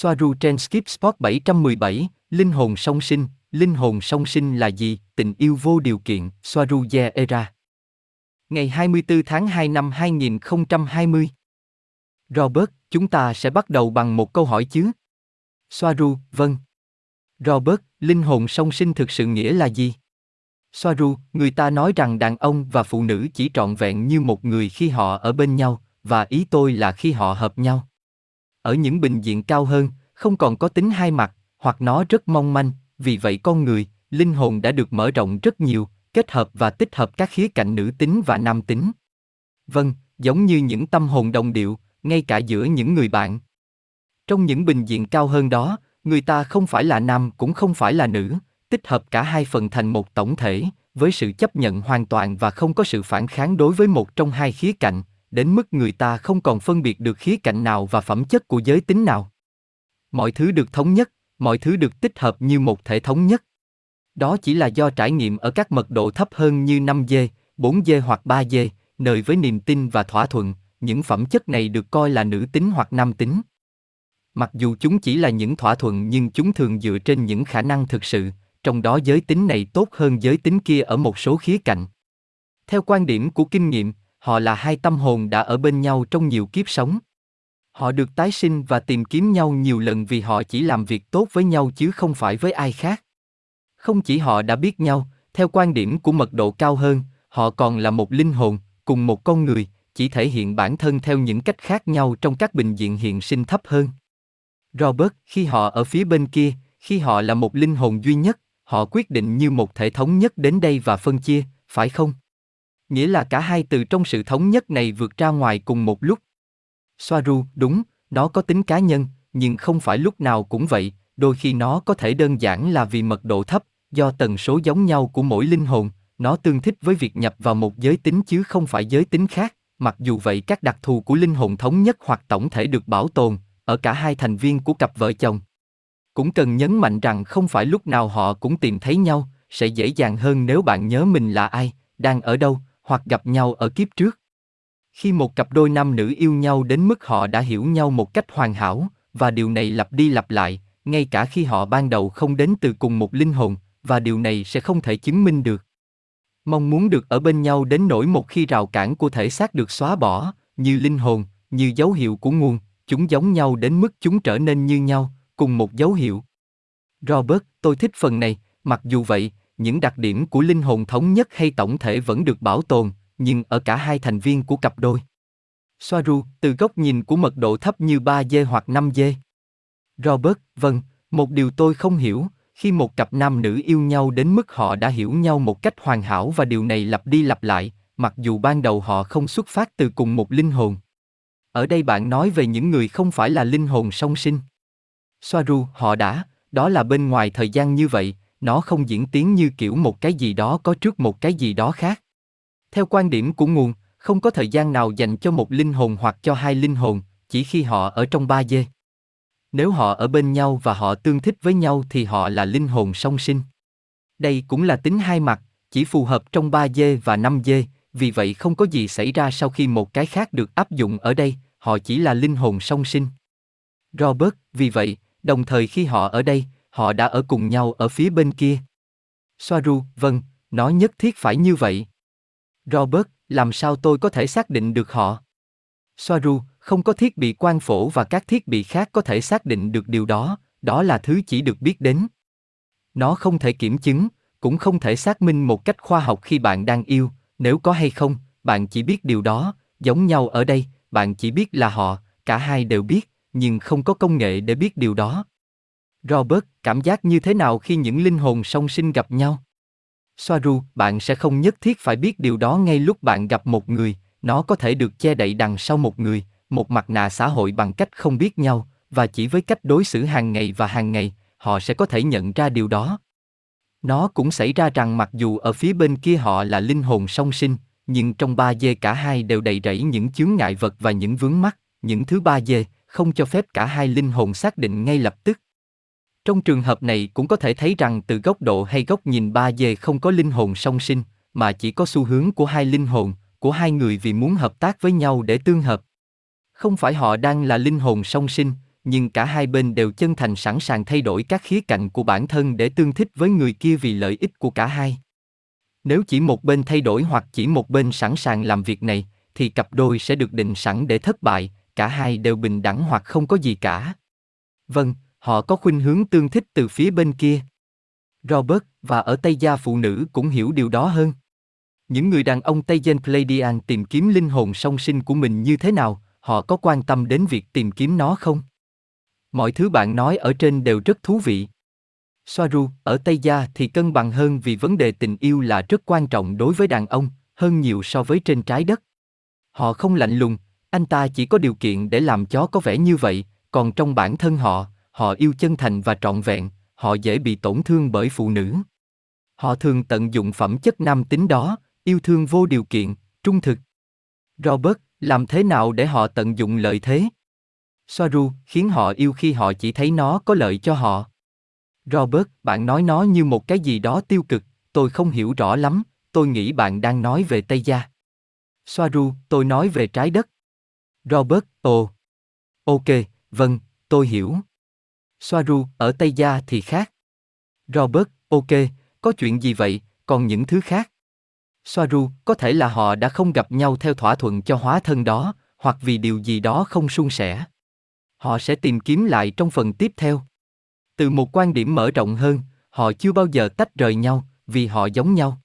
Soaru trên Skip Spot 717, Linh hồn song sinh, linh hồn song sinh là gì? Tình yêu vô điều kiện, Soaru Ye Era. Ngày 24 tháng 2 năm 2020. Robert, chúng ta sẽ bắt đầu bằng một câu hỏi chứ? Soaru, vâng. Robert, linh hồn song sinh thực sự nghĩa là gì? Soaru, người ta nói rằng đàn ông và phụ nữ chỉ trọn vẹn như một người khi họ ở bên nhau, và ý tôi là khi họ hợp nhau. Ở những bình diện cao hơn, không còn có tính hai mặt, hoặc nó rất mong manh, vì vậy con người, linh hồn đã được mở rộng rất nhiều, kết hợp và tích hợp các khía cạnh nữ tính và nam tính. Vâng, giống như những tâm hồn đồng điệu, ngay cả giữa những người bạn. Trong những bình diện cao hơn đó, người ta không phải là nam cũng không phải là nữ, tích hợp cả hai phần thành một tổng thể, với sự chấp nhận hoàn toàn và không có sự phản kháng đối với một trong hai khía cạnh, đến mức người ta không còn phân biệt được khía cạnh nào và phẩm chất của giới tính nào. Mọi thứ được thống nhất, mọi thứ được tích hợp như một thể thống nhất. Đó chỉ là do trải nghiệm ở các mật độ thấp hơn như 5G, 4G hoặc 3G, nơi với niềm tin và thỏa thuận, những phẩm chất này được coi là nữ tính hoặc nam tính. Mặc dù chúng chỉ là những thỏa thuận nhưng chúng thường dựa trên những khả năng thực sự, trong đó giới tính này tốt hơn giới tính kia ở một số khía cạnh. Theo quan điểm của kinh nghiệm, họ là hai tâm hồn đã ở bên nhau trong nhiều kiếp sống. Họ được tái sinh và tìm kiếm nhau nhiều lần vì họ chỉ làm việc tốt với nhau chứ không phải với ai khác. Không chỉ họ đã biết nhau, theo quan điểm của mật độ cao hơn, họ còn là một linh hồn, cùng một con người, chỉ thể hiện bản thân theo những cách khác nhau trong các bình diện hiện sinh thấp hơn. Robert, khi họ ở phía bên kia, khi họ là một linh hồn duy nhất, họ quyết định như một thể thống nhất đến đây và phân chia, phải không? Nghĩa là cả hai từ trong sự thống nhất này vượt ra ngoài cùng một lúc. Soaru, đúng, nó có tính cá nhân, nhưng không phải lúc nào cũng vậy, đôi khi nó có thể đơn giản là vì mật độ thấp, do tần số giống nhau của mỗi linh hồn, nó tương thích với việc nhập vào một giới tính chứ không phải giới tính khác, mặc dù vậy các đặc thù của linh hồn thống nhất hoặc tổng thể được bảo tồn, ở cả hai thành viên của cặp vợ chồng. Cũng cần nhấn mạnh rằng không phải lúc nào họ cũng tìm thấy nhau, sẽ dễ dàng hơn nếu bạn nhớ mình là ai, đang ở đâu, hoặc gặp nhau ở kiếp trước. Khi một cặp đôi nam nữ yêu nhau đến mức họ đã hiểu nhau một cách hoàn hảo, và điều này lặp đi lặp lại, ngay cả khi họ ban đầu không đến từ cùng một linh hồn, và điều này sẽ không thể chứng minh được. Mong muốn được ở bên nhau đến nỗi một khi rào cản của thể xác được xóa bỏ, như linh hồn, như dấu hiệu của nguồn, chúng giống nhau đến mức chúng trở nên như nhau, cùng một dấu hiệu. Robert, tôi thích phần này, mặc dù vậy, những đặc điểm của linh hồn thống nhất hay tổng thể vẫn được bảo tồn, nhưng ở cả hai thành viên của cặp đôi. Soaru, từ góc nhìn của mật độ thấp như 3G hoặc 5G. Robert, vâng, một điều tôi không hiểu, khi một cặp nam nữ yêu nhau đến mức họ đã hiểu nhau một cách hoàn hảo và điều này lặp đi lặp lại, mặc dù ban đầu họ không xuất phát từ cùng một linh hồn. Ở đây bạn nói về những người không phải là linh hồn song sinh. Soaru, họ đã, đó là bên ngoài thời gian như vậy, nó không diễn tiến như kiểu một cái gì đó có trước một cái gì đó khác. Theo quan điểm của nguồn, không có thời gian nào dành cho một linh hồn hoặc cho hai linh hồn, chỉ khi họ ở trong ba dê. Nếu họ ở bên nhau và họ tương thích với nhau thì họ là linh hồn song sinh. Đây cũng là tính hai mặt, chỉ phù hợp trong 3 dê và 5 dê, vì vậy không có gì xảy ra sau khi một cái khác được áp dụng ở đây, họ chỉ là linh hồn song sinh. Robert, vì vậy, đồng thời khi họ ở đây, họ đã ở cùng nhau ở phía bên kia. Soaru, vâng, nó nhất thiết phải như vậy. Robert, làm sao tôi có thể xác định được họ? Soaru, không có thiết bị quan phổ và các thiết bị khác có thể xác định được điều đó, đó là thứ chỉ được biết đến. Nó không thể kiểm chứng, cũng không thể xác minh một cách khoa học khi bạn đang yêu, nếu có hay không, bạn chỉ biết điều đó, giống nhau ở đây, bạn chỉ biết là họ, cả hai đều biết, nhưng không có công nghệ để biết điều đó. Robert, cảm giác như thế nào khi những linh hồn song sinh gặp nhau? Soaru, bạn sẽ không nhất thiết phải biết điều đó ngay lúc bạn gặp một người, nó có thể được che đậy đằng sau một người, một mặt nạ xã hội bằng cách không biết nhau, và chỉ với cách đối xử hàng ngày và hàng ngày, họ sẽ có thể nhận ra điều đó. Nó cũng xảy ra rằng mặc dù ở phía bên kia họ là linh hồn song sinh, nhưng trong ba dê cả hai đều đầy rẫy những chướng ngại vật và những vướng mắc, những thứ ba dê, không cho phép cả hai linh hồn xác định ngay lập tức. Trong trường hợp này cũng có thể thấy rằng từ góc độ hay góc nhìn ba dê không có linh hồn song sinh, mà chỉ có xu hướng của hai linh hồn, của hai người vì muốn hợp tác với nhau để tương hợp. Không phải họ đang là linh hồn song sinh, nhưng cả hai bên đều chân thành sẵn sàng thay đổi các khía cạnh của bản thân để tương thích với người kia vì lợi ích của cả hai. Nếu chỉ một bên thay đổi hoặc chỉ một bên sẵn sàng làm việc này, thì cặp đôi sẽ được định sẵn để thất bại, cả hai đều bình đẳng hoặc không có gì cả. Vâng, họ có khuynh hướng tương thích từ phía bên kia. Robert và ở Tây gia phụ nữ cũng hiểu điều đó hơn. Những người đàn ông Tây Gen Pleiadian tìm kiếm linh hồn song sinh của mình như thế nào, họ có quan tâm đến việc tìm kiếm nó không? Mọi thứ bạn nói ở trên đều rất thú vị. Soaru, ở Tây Gia thì cân bằng hơn vì vấn đề tình yêu là rất quan trọng đối với đàn ông, hơn nhiều so với trên trái đất. Họ không lạnh lùng, anh ta chỉ có điều kiện để làm chó có vẻ như vậy, còn trong bản thân họ, họ yêu chân thành và trọn vẹn, họ dễ bị tổn thương bởi phụ nữ. Họ thường tận dụng phẩm chất nam tính đó, yêu thương vô điều kiện, trung thực. Robert, làm thế nào để họ tận dụng lợi thế? Soaru, khiến họ yêu khi họ chỉ thấy nó có lợi cho họ. Robert, bạn nói nó như một cái gì đó tiêu cực, tôi không hiểu rõ lắm, tôi nghĩ bạn đang nói về Tây Gia. Soaru, tôi nói về trái đất. Robert, ồ. Ok, vâng, tôi hiểu. Soaru, ở Tây Gia thì khác. Robert, ok, có chuyện gì vậy, còn những thứ khác? Soaru, có thể là họ đã không gặp nhau theo thỏa thuận cho hóa thân đó, hoặc vì điều gì đó không suôn sẻ. Họ sẽ tìm kiếm lại trong phần tiếp theo. Từ một quan điểm mở rộng hơn, họ chưa bao giờ tách rời nhau, vì họ giống nhau.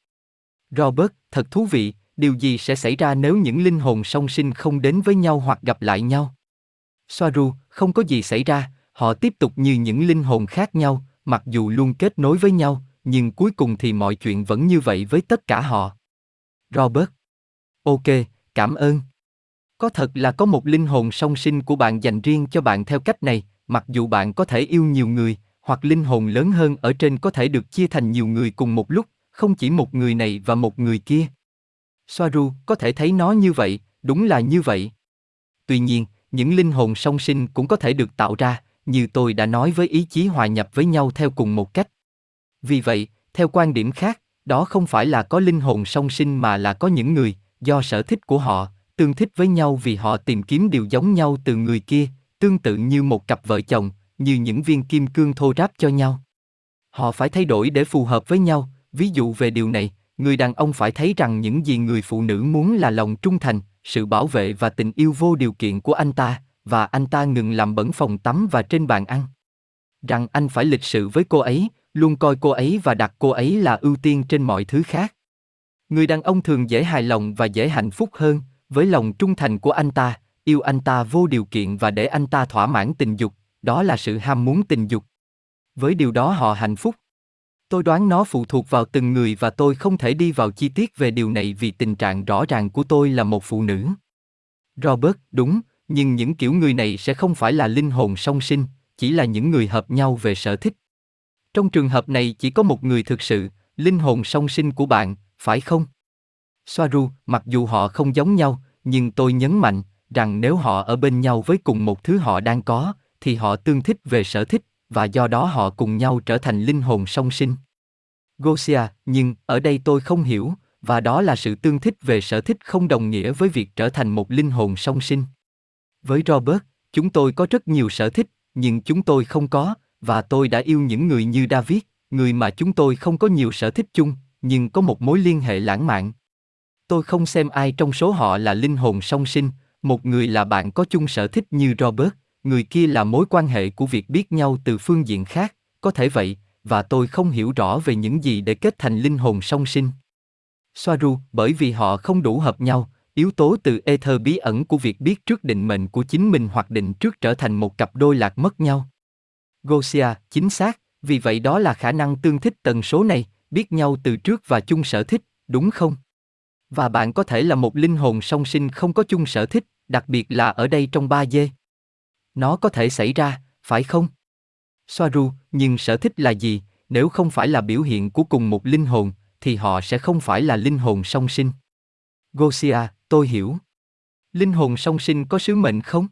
Robert, thật thú vị, điều gì sẽ xảy ra nếu những linh hồn song sinh không đến với nhau hoặc gặp lại nhau? Soaru, không có gì xảy ra, họ tiếp tục như những linh hồn khác nhau, mặc dù luôn kết nối với nhau, nhưng cuối cùng thì mọi chuyện vẫn như vậy với tất cả họ. Robert. Ok, cảm ơn. Có thật là có một linh hồn song sinh của bạn dành riêng cho bạn theo cách này, mặc dù bạn có thể yêu nhiều người, hoặc linh hồn lớn hơn ở trên có thể được chia thành nhiều người cùng một lúc, không chỉ một người này và một người kia. Soaru có thể thấy nó như vậy, đúng là như vậy. Tuy nhiên, những linh hồn song sinh cũng có thể được tạo ra, như tôi đã nói với ý chí hòa nhập với nhau theo cùng một cách. Vì vậy, theo quan điểm khác, đó không phải là có linh hồn song sinh mà là có những người, do sở thích của họ, tương thích với nhau vì họ tìm kiếm điều giống nhau từ người kia, tương tự như một cặp vợ chồng, như những viên kim cương thô ráp cho nhau. Họ phải thay đổi để phù hợp với nhau, ví dụ về điều này, người đàn ông phải thấy rằng những gì người phụ nữ muốn là lòng trung thành, sự bảo vệ và tình yêu vô điều kiện của anh ta, và anh ta ngừng làm bẩn phòng tắm và trên bàn ăn. Rằng anh phải lịch sự với cô ấy, luôn coi cô ấy và đặt cô ấy là ưu tiên trên mọi thứ khác. Người đàn ông thường dễ hài lòng và dễ hạnh phúc hơn, với lòng trung thành của anh ta, yêu anh ta vô điều kiện và để anh ta thỏa mãn tình dục, đó là sự ham muốn tình dục. Với điều đó họ hạnh phúc. Tôi đoán nó phụ thuộc vào từng người và tôi không thể đi vào chi tiết về điều này vì tình trạng rõ ràng của tôi là một phụ nữ. Robert, đúng, nhưng những kiểu người này sẽ không phải là linh hồn song sinh, chỉ là những người hợp nhau về sở thích. Trong trường hợp này chỉ có một người thực sự, linh hồn song sinh của bạn, phải không? Soaru, mặc dù họ không giống nhau, nhưng tôi nhấn mạnh rằng nếu họ ở bên nhau với cùng một thứ họ đang có, thì họ tương thích về sở thích, và do đó họ cùng nhau trở thành linh hồn song sinh. Gosia, nhưng ở đây tôi không hiểu, và đó là sự tương thích về sở thích không đồng nghĩa với việc trở thành một linh hồn song sinh. Với Robert, chúng tôi có rất nhiều sở thích, nhưng chúng tôi không có, và tôi đã yêu những người như David, người mà chúng tôi không có nhiều sở thích chung, nhưng có một mối liên hệ lãng mạn. Tôi không xem ai trong số họ là linh hồn song sinh, một người là bạn có chung sở thích như Robert, người kia là mối quan hệ của việc biết nhau từ phương diện khác, có thể vậy, và tôi không hiểu rõ về những gì để kết thành linh hồn song sinh. Soaru, bởi vì họ không đủ hợp nhau, yếu tố từ ether bí ẩn của việc biết trước định mệnh của chính mình hoặc định trước trở thành một cặp đôi lạc mất nhau. Gosia, chính xác, vì vậy đó là khả năng tương thích tần số này, biết nhau từ trước và chung sở thích, đúng không? Và bạn có thể là một linh hồn song sinh không có chung sở thích, đặc biệt là ở đây trong 3D. Nó có thể xảy ra, phải không? Soaru, nhưng sở thích là gì, nếu không phải là biểu hiện của cùng một linh hồn, thì họ sẽ không phải là linh hồn song sinh. Gosia, tôi hiểu. Linh hồn song sinh có sứ mệnh không?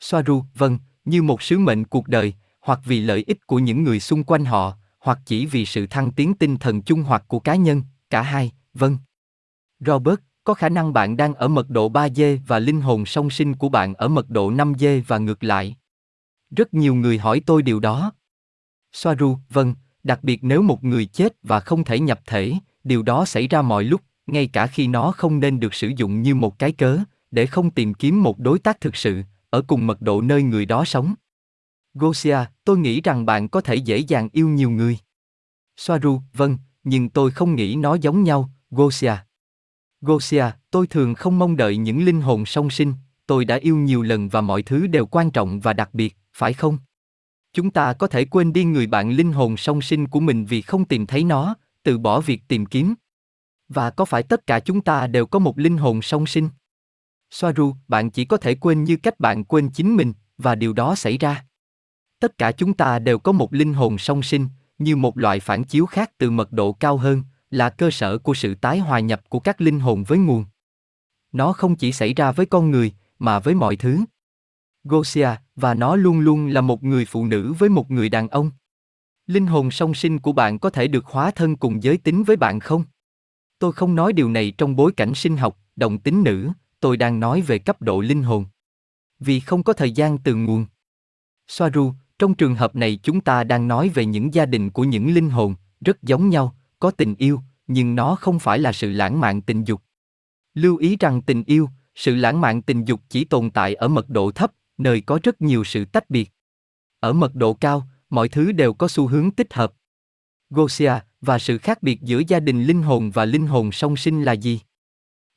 Soaru, vâng, như một sứ mệnh cuộc đời, hoặc vì lợi ích của những người xung quanh họ, hoặc chỉ vì sự thăng tiến tinh thần chung hoặc của cá nhân, cả hai, vâng. Robert, có khả năng bạn đang ở mật độ 3G và linh hồn song sinh của bạn ở mật độ 5G và ngược lại. Rất nhiều người hỏi tôi điều đó. Soaru, vâng, đặc biệt nếu một người chết và không thể nhập thể, điều đó xảy ra mọi lúc, ngay cả khi nó không nên được sử dụng như một cái cớ, để không tìm kiếm một đối tác thực sự, ở cùng mật độ nơi người đó sống. Gosia, tôi nghĩ rằng bạn có thể dễ dàng yêu nhiều người. Soaru, vâng, nhưng tôi không nghĩ nó giống nhau, Gosia. Gosia, tôi thường không mong đợi những linh hồn song sinh, tôi đã yêu nhiều lần và mọi thứ đều quan trọng và đặc biệt, phải không? Chúng ta có thể quên đi người bạn linh hồn song sinh của mình vì không tìm thấy nó, từ bỏ việc tìm kiếm. Và có phải tất cả chúng ta đều có một linh hồn song sinh? Soaru, bạn chỉ có thể quên như cách bạn quên chính mình, và điều đó xảy ra. Tất cả chúng ta đều có một linh hồn song sinh, như một loại phản chiếu khác từ mật độ cao hơn, là cơ sở của sự tái hòa nhập của các linh hồn với nguồn. Nó không chỉ xảy ra với con người, mà với mọi thứ. Gosia, và nó luôn luôn là một người phụ nữ với một người đàn ông. Linh hồn song sinh của bạn có thể được hóa thân cùng giới tính với bạn không? Tôi không nói điều này trong bối cảnh sinh học, đồng tính nữ, tôi đang nói về cấp độ linh hồn. Vì không có thời gian từ nguồn. Soaru, trong trường hợp này chúng ta đang nói về những gia đình của những linh hồn, rất giống nhau, có tình yêu, nhưng nó không phải là sự lãng mạn tình dục. Lưu ý rằng tình yêu, sự lãng mạn tình dục chỉ tồn tại ở mật độ thấp, nơi có rất nhiều sự tách biệt. Ở mật độ cao, mọi thứ đều có xu hướng tích hợp. Gosia, và sự khác biệt giữa gia đình linh hồn và linh hồn song sinh là gì?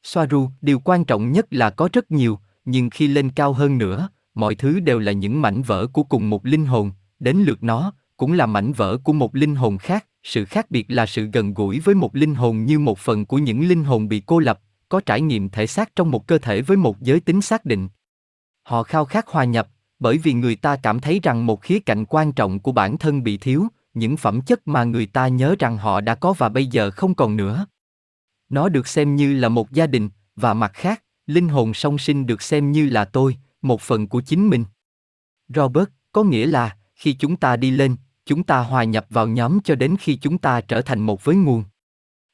Soaru, điều quan trọng nhất là có rất nhiều, nhưng khi lên cao hơn nữa, mọi thứ đều là những mảnh vỡ của cùng một linh hồn, đến lượt nó, cũng là mảnh vỡ của một linh hồn khác, sự khác biệt là sự gần gũi với một linh hồn như một phần của những linh hồn bị cô lập, có trải nghiệm thể xác trong một cơ thể với một giới tính xác định. Họ khao khát hòa nhập, bởi vì người ta cảm thấy rằng một khía cạnh quan trọng của bản thân bị thiếu, những phẩm chất mà người ta nhớ rằng họ đã có và bây giờ không còn nữa. Nó được xem như là một gia đình, và mặt khác, linh hồn song sinh được xem như là tôi, một phần của chính mình. Robert, có nghĩa là, khi chúng ta đi lên, chúng ta hòa nhập vào nhóm cho đến khi chúng ta trở thành một với nguồn.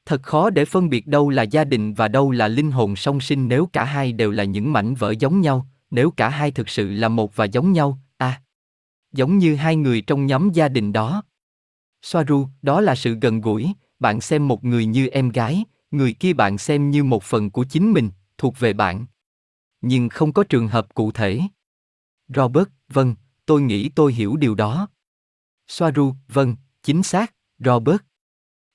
Thật khó để phân biệt đâu là gia đình và đâu là linh hồn song sinh nếu cả hai đều là những mảnh vỡ giống nhau, nếu cả hai thực sự là một và giống nhau, à. Giống như hai người trong nhóm gia đình đó. Soaru, đó là sự gần gũi, bạn xem một người như em gái, người kia bạn xem như một phần của chính mình, thuộc về bạn. Nhưng không có trường hợp cụ thể. Robert, vâng, tôi nghĩ tôi hiểu điều đó. Soaru, vâng, chính xác, Robert.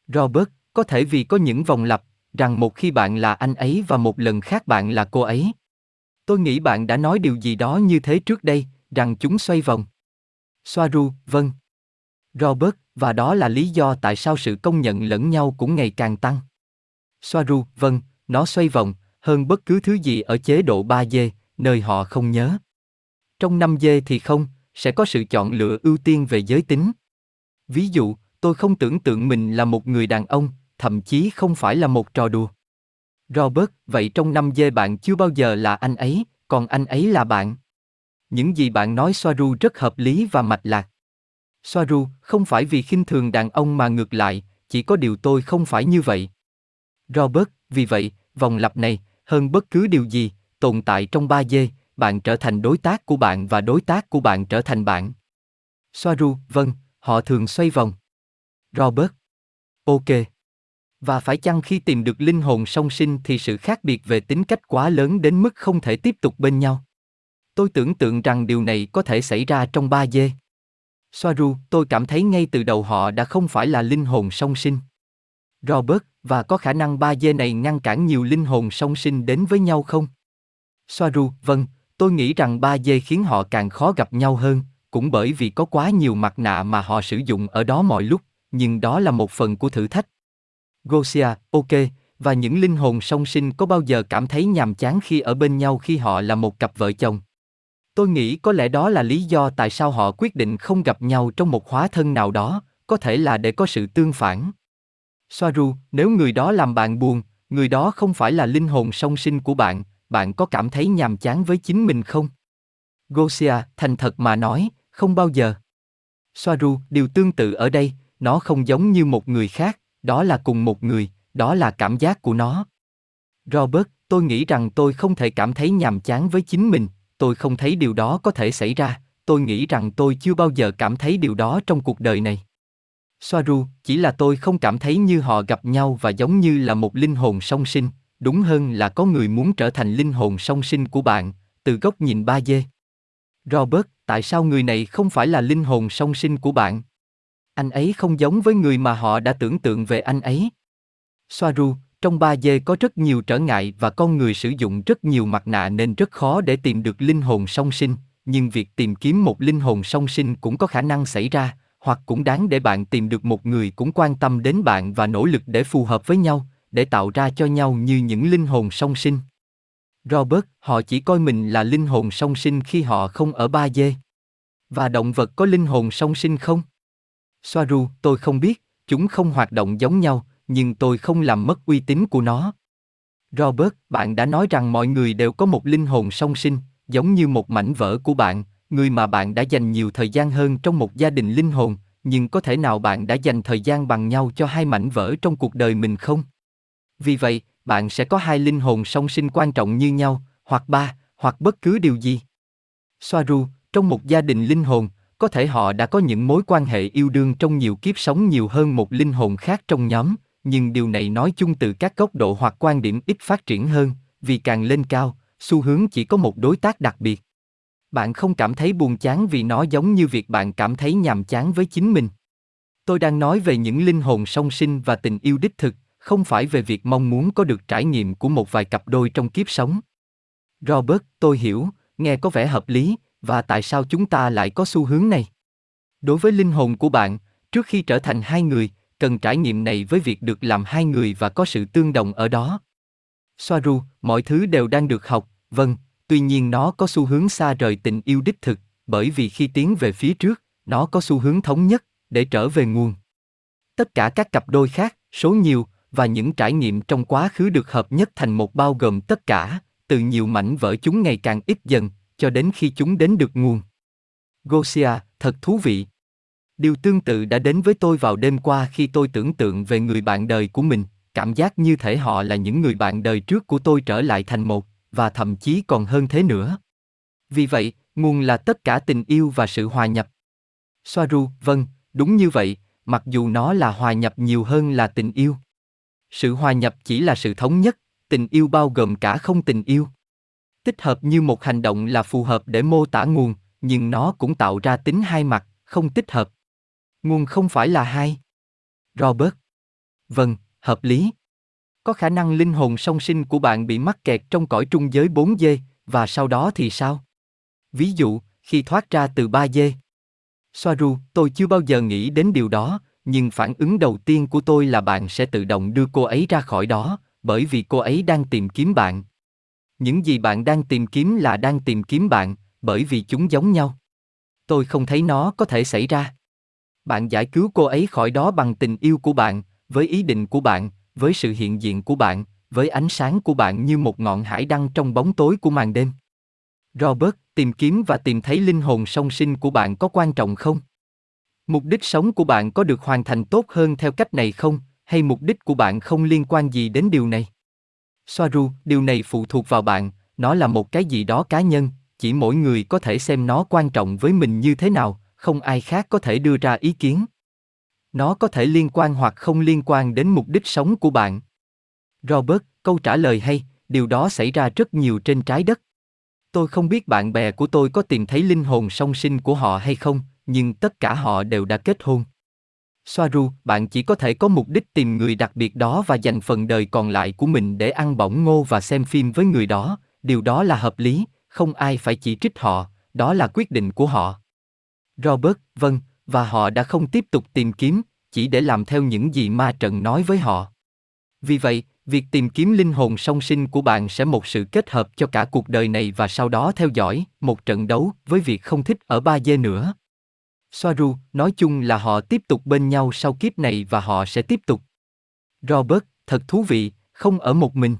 Robert, có thể vì có những vòng lặp, rằng một khi bạn là anh ấy và một lần khác bạn là cô ấy. Tôi nghĩ bạn đã nói điều gì đó như thế trước đây, rằng chúng xoay vòng. Soaru, vâng. Robert, và đó là lý do tại sao sự công nhận lẫn nhau cũng ngày càng tăng. Soaru, vâng, nó xoay vòng, hơn bất cứ thứ gì ở chế độ 3D, nơi họ không nhớ. Trong 5D thì không, sẽ có sự chọn lựa ưu tiên về giới tính. Ví dụ, tôi không tưởng tượng mình là một người đàn ông, thậm chí không phải là một trò đùa. Robert, vậy trong 5D bạn chưa bao giờ là anh ấy, còn anh ấy là bạn. Những gì bạn nói Soaru rất hợp lý và mạch lạc. Soaru, không phải vì khinh thường đàn ông mà ngược lại, chỉ có điều tôi không phải như vậy. Robert, vì vậy, vòng lặp này, hơn bất cứ điều gì, tồn tại trong 3 dê, bạn trở thành đối tác của bạn và đối tác của bạn trở thành bạn. Soaru, vâng, họ thường xoay vòng. Robert. Ok. Và phải chăng khi tìm được linh hồn song sinh thì sự khác biệt về tính cách quá lớn đến mức không thể tiếp tục bên nhau? Tôi tưởng tượng rằng điều này có thể xảy ra trong 3 dê. Soaru, tôi cảm thấy ngay từ đầu họ đã không phải là linh hồn song sinh. Robert, và có khả năng ba dê này ngăn cản nhiều linh hồn song sinh đến với nhau không? Soaru, vâng, tôi nghĩ rằng ba dê khiến họ càng khó gặp nhau hơn, cũng bởi vì có quá nhiều mặt nạ mà họ sử dụng ở đó mọi lúc, nhưng đó là một phần của thử thách. Gosia, ok, và những linh hồn song sinh có bao giờ cảm thấy nhàm chán khi ở bên nhau khi họ là một cặp vợ chồng? Tôi nghĩ có lẽ đó là lý do tại sao họ quyết định không gặp nhau trong một hóa thân nào đó, có thể là để có sự tương phản. Soaru, nếu người đó làm bạn buồn, người đó không phải là linh hồn song sinh của bạn, bạn có cảm thấy nhàm chán với chính mình không? Gosia, thành thật mà nói, không bao giờ. Soaru, điều tương tự ở đây, nó không giống như một người khác, đó là cùng một người, đó là cảm giác của nó. Robert, tôi nghĩ rằng tôi không thể cảm thấy nhàm chán với chính mình, tôi không thấy điều đó có thể xảy ra, tôi nghĩ rằng tôi chưa bao giờ cảm thấy điều đó trong cuộc đời này. Soaru, chỉ là tôi không cảm thấy như họ gặp nhau và giống như là một linh hồn song sinh, đúng hơn là có người muốn trở thành linh hồn song sinh của bạn, từ góc nhìn ba dê. Robert, tại sao người này không phải là linh hồn song sinh của bạn? Anh ấy không giống với người mà họ đã tưởng tượng về anh ấy. Soaru, trong ba dê có rất nhiều trở ngại và con người sử dụng rất nhiều mặt nạ nên rất khó để tìm được linh hồn song sinh, nhưng việc tìm kiếm một linh hồn song sinh cũng có khả năng xảy ra, hoặc cũng đáng để bạn tìm được một người cũng quan tâm đến bạn và nỗ lực để phù hợp với nhau, để tạo ra cho nhau như những linh hồn song sinh. Robert, họ chỉ coi mình là linh hồn song sinh khi họ không ở ba dê. Và động vật có linh hồn song sinh không? Soaru, tôi không biết, chúng không hoạt động giống nhau, nhưng tôi không làm mất uy tín của nó. Robert, bạn đã nói rằng mọi người đều có một linh hồn song sinh, giống như một mảnh vỡ của bạn, người mà bạn đã dành nhiều thời gian hơn trong một gia đình linh hồn, nhưng có thể nào bạn đã dành thời gian bằng nhau cho hai mảnh vỡ trong cuộc đời mình không? Vì vậy, bạn sẽ có hai linh hồn song sinh quan trọng như nhau, hoặc ba, hoặc bất cứ điều gì. Soaru, trong một gia đình linh hồn, có thể họ đã có những mối quan hệ yêu đương trong nhiều kiếp sống nhiều hơn một linh hồn khác trong nhóm, nhưng điều này nói chung từ các góc độ hoặc quan điểm ít phát triển hơn, vì càng lên cao, xu hướng chỉ có một đối tác đặc biệt. Bạn không cảm thấy buồn chán vì nó giống như việc bạn cảm thấy nhàm chán với chính mình. Tôi đang nói về những linh hồn song sinh và tình yêu đích thực, không phải về việc mong muốn có được trải nghiệm của một vài cặp đôi trong kiếp sống. Robert, tôi hiểu, nghe có vẻ hợp lý, và tại sao chúng ta lại có xu hướng này? Đối với linh hồn của bạn, trước khi trở thành hai người, cần trải nghiệm này với việc được làm hai người và có sự tương đồng ở đó. Soaru, mọi thứ đều đang được học, vâng, tuy nhiên nó có xu hướng xa rời tình yêu đích thực, bởi vì khi tiến về phía trước, nó có xu hướng thống nhất, để trở về nguồn. Tất cả các cặp đôi khác, số nhiều, và những trải nghiệm trong quá khứ được hợp nhất thành một bao gồm tất cả, từ nhiều mảnh vỡ chúng ngày càng ít dần, cho đến khi chúng đến được nguồn. Gosia, thật thú vị. Điều tương tự đã đến với tôi vào đêm qua khi tôi tưởng tượng về người bạn đời của mình, cảm giác như thể họ là những người bạn đời trước của tôi trở lại thành một, và thậm chí còn hơn thế nữa. Vì vậy, nguồn là tất cả tình yêu và sự hòa nhập. Soaru, vâng, đúng như vậy, mặc dù nó là hòa nhập nhiều hơn là tình yêu. Sự hòa nhập chỉ là sự thống nhất, tình yêu bao gồm cả không tình yêu. Tích hợp như một hành động là phù hợp để mô tả nguồn, nhưng nó cũng tạo ra tính hai mặt, không tích hợp. Nguồn không phải là hai. Robert. Vâng, hợp lý. Có khả năng linh hồn song sinh của bạn bị mắc kẹt trong cõi trung giới 4D, và sau đó thì sao? Ví dụ, khi thoát ra từ 3D. Soaru, tôi chưa bao giờ nghĩ đến điều đó, nhưng phản ứng đầu tiên của tôi là bạn sẽ tự động đưa cô ấy ra khỏi đó, bởi vì cô ấy đang tìm kiếm bạn. Những gì bạn đang tìm kiếm là đang tìm kiếm bạn, bởi vì chúng giống nhau. Tôi không thấy nó có thể xảy ra. Bạn giải cứu cô ấy khỏi đó bằng tình yêu của bạn, với ý định của bạn, với sự hiện diện của bạn, với ánh sáng của bạn như một ngọn hải đăng trong bóng tối của màn đêm. Robert, tìm kiếm và tìm thấy linh hồn song sinh của bạn có quan trọng không? Mục đích sống của bạn có được hoàn thành tốt hơn theo cách này không, hay mục đích của bạn không liên quan gì đến điều này? Soaru, điều này phụ thuộc vào bạn, nó là một cái gì đó cá nhân, chỉ mỗi người có thể xem nó quan trọng với mình như thế nào, không ai khác có thể đưa ra ý kiến. Nó có thể liên quan hoặc không liên quan đến mục đích sống của bạn. Robert, câu trả lời hay, điều đó xảy ra rất nhiều trên trái đất. Tôi không biết bạn bè của tôi có tìm thấy linh hồn song sinh của họ hay không, nhưng tất cả họ đều đã kết hôn. Soaru, bạn chỉ có thể có mục đích tìm người đặc biệt đó và dành phần đời còn lại của mình để ăn bỏng ngô và xem phim với người đó, điều đó là hợp lý, không ai phải chỉ trích họ, đó là quyết định của họ. Robert, vâng, và họ đã không tiếp tục tìm kiếm, chỉ để làm theo những gì ma trận nói với họ. Vì vậy, việc tìm kiếm linh hồn song sinh của bạn sẽ một sự kết hợp cho cả cuộc đời này và sau đó theo dõi một trận đấu với việc không thích ở ba dê nữa. Soaru, nói chung là họ tiếp tục bên nhau sau kiếp này và họ sẽ tiếp tục. Robert, thật thú vị, không ở một mình.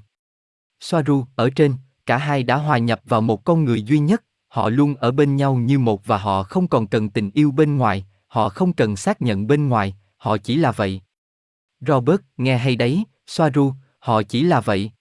Soaru, ở trên, cả hai đã hòa nhập vào một con người duy nhất, họ luôn ở bên nhau như một và họ không còn cần tình yêu bên ngoài, họ không cần xác nhận bên ngoài, họ chỉ là vậy. Robert, nghe hay đấy, Soaru, họ chỉ là vậy.